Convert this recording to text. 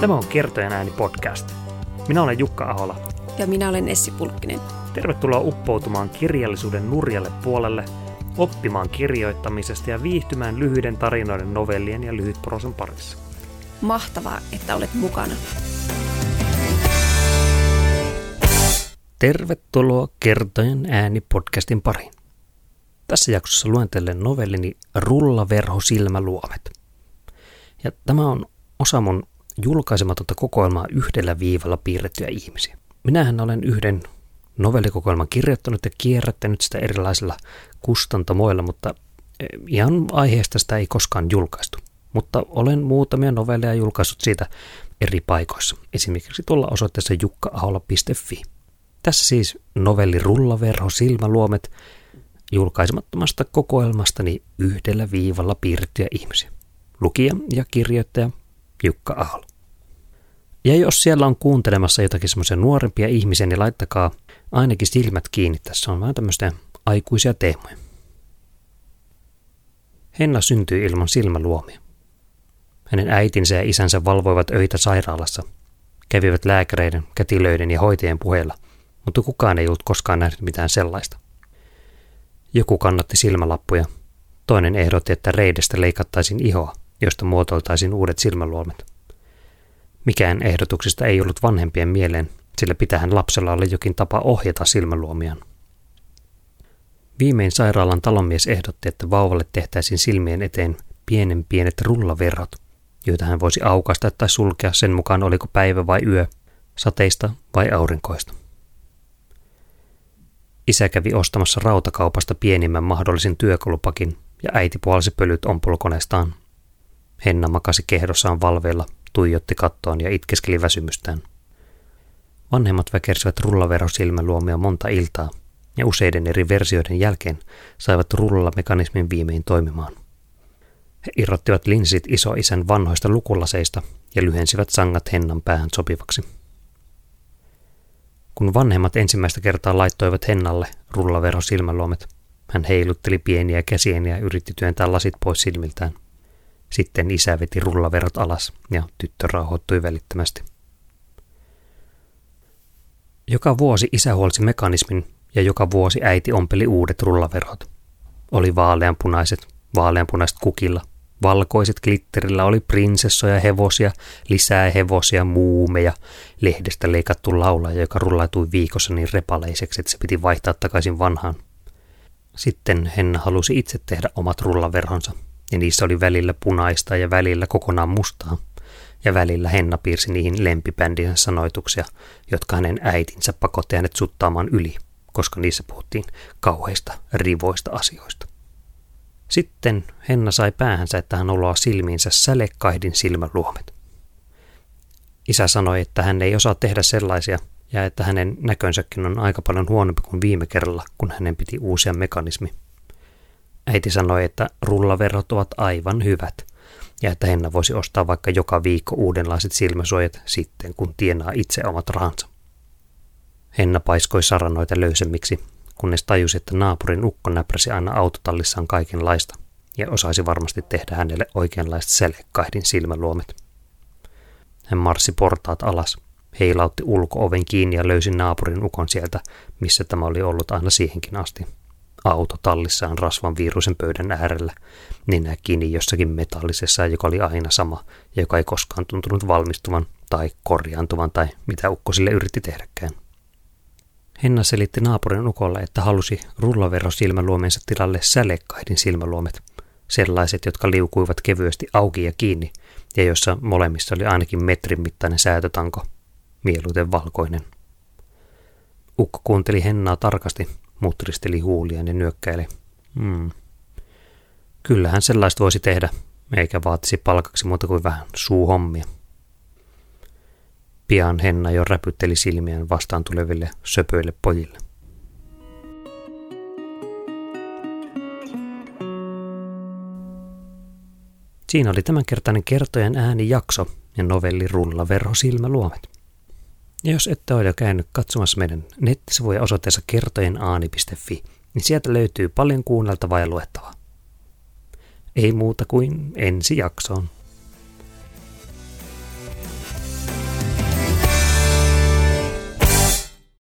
Tämä on Kertojen ääni podcast. Minä olen Jukka Ahola. Ja minä olen Essi Pulkkinen. Tervetuloa uppoutumaan kirjallisuuden nurjalle puolelle, oppimaan kirjoittamisesta ja viihtymään lyhyiden tarinoiden, novellien ja lyhytprosan parissa. Mahtavaa, että olet mukana. Tervetuloa Kertojen ääni podcastin pariin. Tässä jaksossa luentelen novellini Rullaverho silmäluomet. Ja tämä on osa mun julkaisematonta kokoelmaa yhdellä viivalla piirrettyjä ihmisiä. Minähän olen yhden novellikokoelman kirjoittanut ja kierrättänyt sitä erilaisilla kustantamoilla, mutta e, ihan aiheesta sitä ei koskaan julkaistu. Mutta olen muutamia novelleja julkaissut siitä eri paikoissa, esimerkiksi tuolla osoitteessa jukkaahola.fi. Tässä siis novelli Rullaverho Silmäluomet julkaisemattomasta kokoelmastani yhdellä viivalla piirrettyjä ihmisiä. Lukija ja kirjoittaja Jukka Ahola. Ja jos siellä on kuuntelemassa jotakin semmoisia nuorempia ihmisiä, niin laittakaa ainakin silmät kiinni. Tässä on vähän tämmöistä aikuisia teemoja. Henna syntyi ilman silmäluomia. Hänen äitinsä ja isänsä valvoivat öitä sairaalassa, kävivät lääkäreiden, kätilöiden ja hoitajien puheella, mutta kukaan ei ollut koskaan nähnyt mitään sellaista. Joku kannatti silmälappuja, toinen ehdotti, että reidestä leikattaisiin ihoa, josta muotoiltaisiin uudet silmäluomet. Mikään ehdotuksista ei ollut vanhempien mieleen, sillä pitähän lapsella olla jokin tapa ohjata silmäluomiaan. Viimein sairaalan talonmies ehdotti, että vauvalle tehtäisiin silmien eteen pienen pienet rullaverhot, joita hän voisi aukasta tai sulkea sen mukaan oliko päivä vai yö, sateista vai aurinkoista. Isä kävi ostamassa rautakaupasta pienimmän mahdollisen työkalupakin ja äiti puolsi pölyt ompulkoneestaan. Henna makasi kehdossaan valveilla, tuijotti kattoon ja itkeskeli väsymystään. Vanhemmat väkersivät rullaverosilmäluomia monta iltaa, ja useiden eri versioiden jälkeen saivat rullalamekanismin viimein toimimaan. He irrottivat linsit isoisän vanhoista lukulaseista ja lyhensivät sangat Hennan päähän sopivaksi. Kun vanhemmat ensimmäistä kertaa laittoivat Hennalle rullaverosilmäluomet, hän heilutteli pieniä käsiä ja yritti työntää lasit pois silmiltään – sitten isä veti rullaverot alas ja tyttö rauhoittui välittömästi. Joka vuosi isä huolsi mekanismin ja joka vuosi äiti ompeli uudet rullaverot. Oli vaaleanpunaiset, vaaleanpunaiset kukilla, valkoiset glitterillä oli prinsessoja, hevosia, lisää hevosia, muumeja, lehdestä leikattu laulaja, joka rullautui viikossa niin repaleiseksi, että se piti vaihtaa takaisin vanhaan. Sitten Henna halusi itse tehdä omat rullaverhonsa – ja niissä oli välillä punaista ja välillä kokonaan mustaa. Ja välillä Henna piirsi niihin lempibändinsä sanoituksia, jotka hänen äitinsä pakotti hänet suttaamaan yli, koska niissä puhuttiin kauheista rivoista asioista. Sitten Henna sai päähänsä, että hän oloa silmiinsä sälekkahdin silmäluomet. Isä sanoi, että hän ei osaa tehdä sellaisia ja että hänen näkönsäkin on aika paljon huonompi kuin viime kerralla, kun hänen piti uusia mekanismi Äiti sanoi, että rullaverhot ovat aivan hyvät ja että Henna voisi ostaa vaikka joka viikko uudenlaiset silmäsuojat sitten, kun tienaa itse omat rahansa. Henna paiskoi saranoita löysemmiksi, kunnes tajusi, että naapurin ukko näpräsi aina autotallissaan kaikenlaista ja osaisi varmasti tehdä hänelle oikeanlaiset selekkahdin silmäluomet. Hän marssi portaat alas, heilautti ulko-oven kiinni ja löysi naapurin ukon sieltä, missä tämä oli ollut aina siihenkin asti auto tallissaan rasvan viiruisen pöydän äärellä, nenä kiinni jossakin metallisessa, joka oli aina sama ja joka ei koskaan tuntunut valmistuvan tai korjaantuvan tai mitä ukko sille yritti tehdäkään. Henna selitti naapurin ukolle, että halusi rullaverosilmäluomensa tilalle sälekkaidin silmäluomet, sellaiset, jotka liukuivat kevyesti auki ja kiinni, ja joissa molemmissa oli ainakin metrin mittainen säätötanko, mieluiten valkoinen. Ukko kuunteli Hennaa tarkasti mutristeli huuliaan ja nyökkäili. Hmm. Kyllähän sellaista voisi tehdä, eikä vaatisi palkaksi muuta kuin vähän suuhommia. Pian Henna jo räpytteli silmiään vastaan tuleville söpöille pojille. Siinä oli tämänkertainen kertojen ääni jakso ja novelli Rulla verho silmäluomet. Ja jos ette ole jo käynyt katsomassa meidän nettisivuja osoitteessa kertojenaani.fi, niin sieltä löytyy paljon kuunneltavaa ja luettavaa. Ei muuta kuin ensi jaksoon.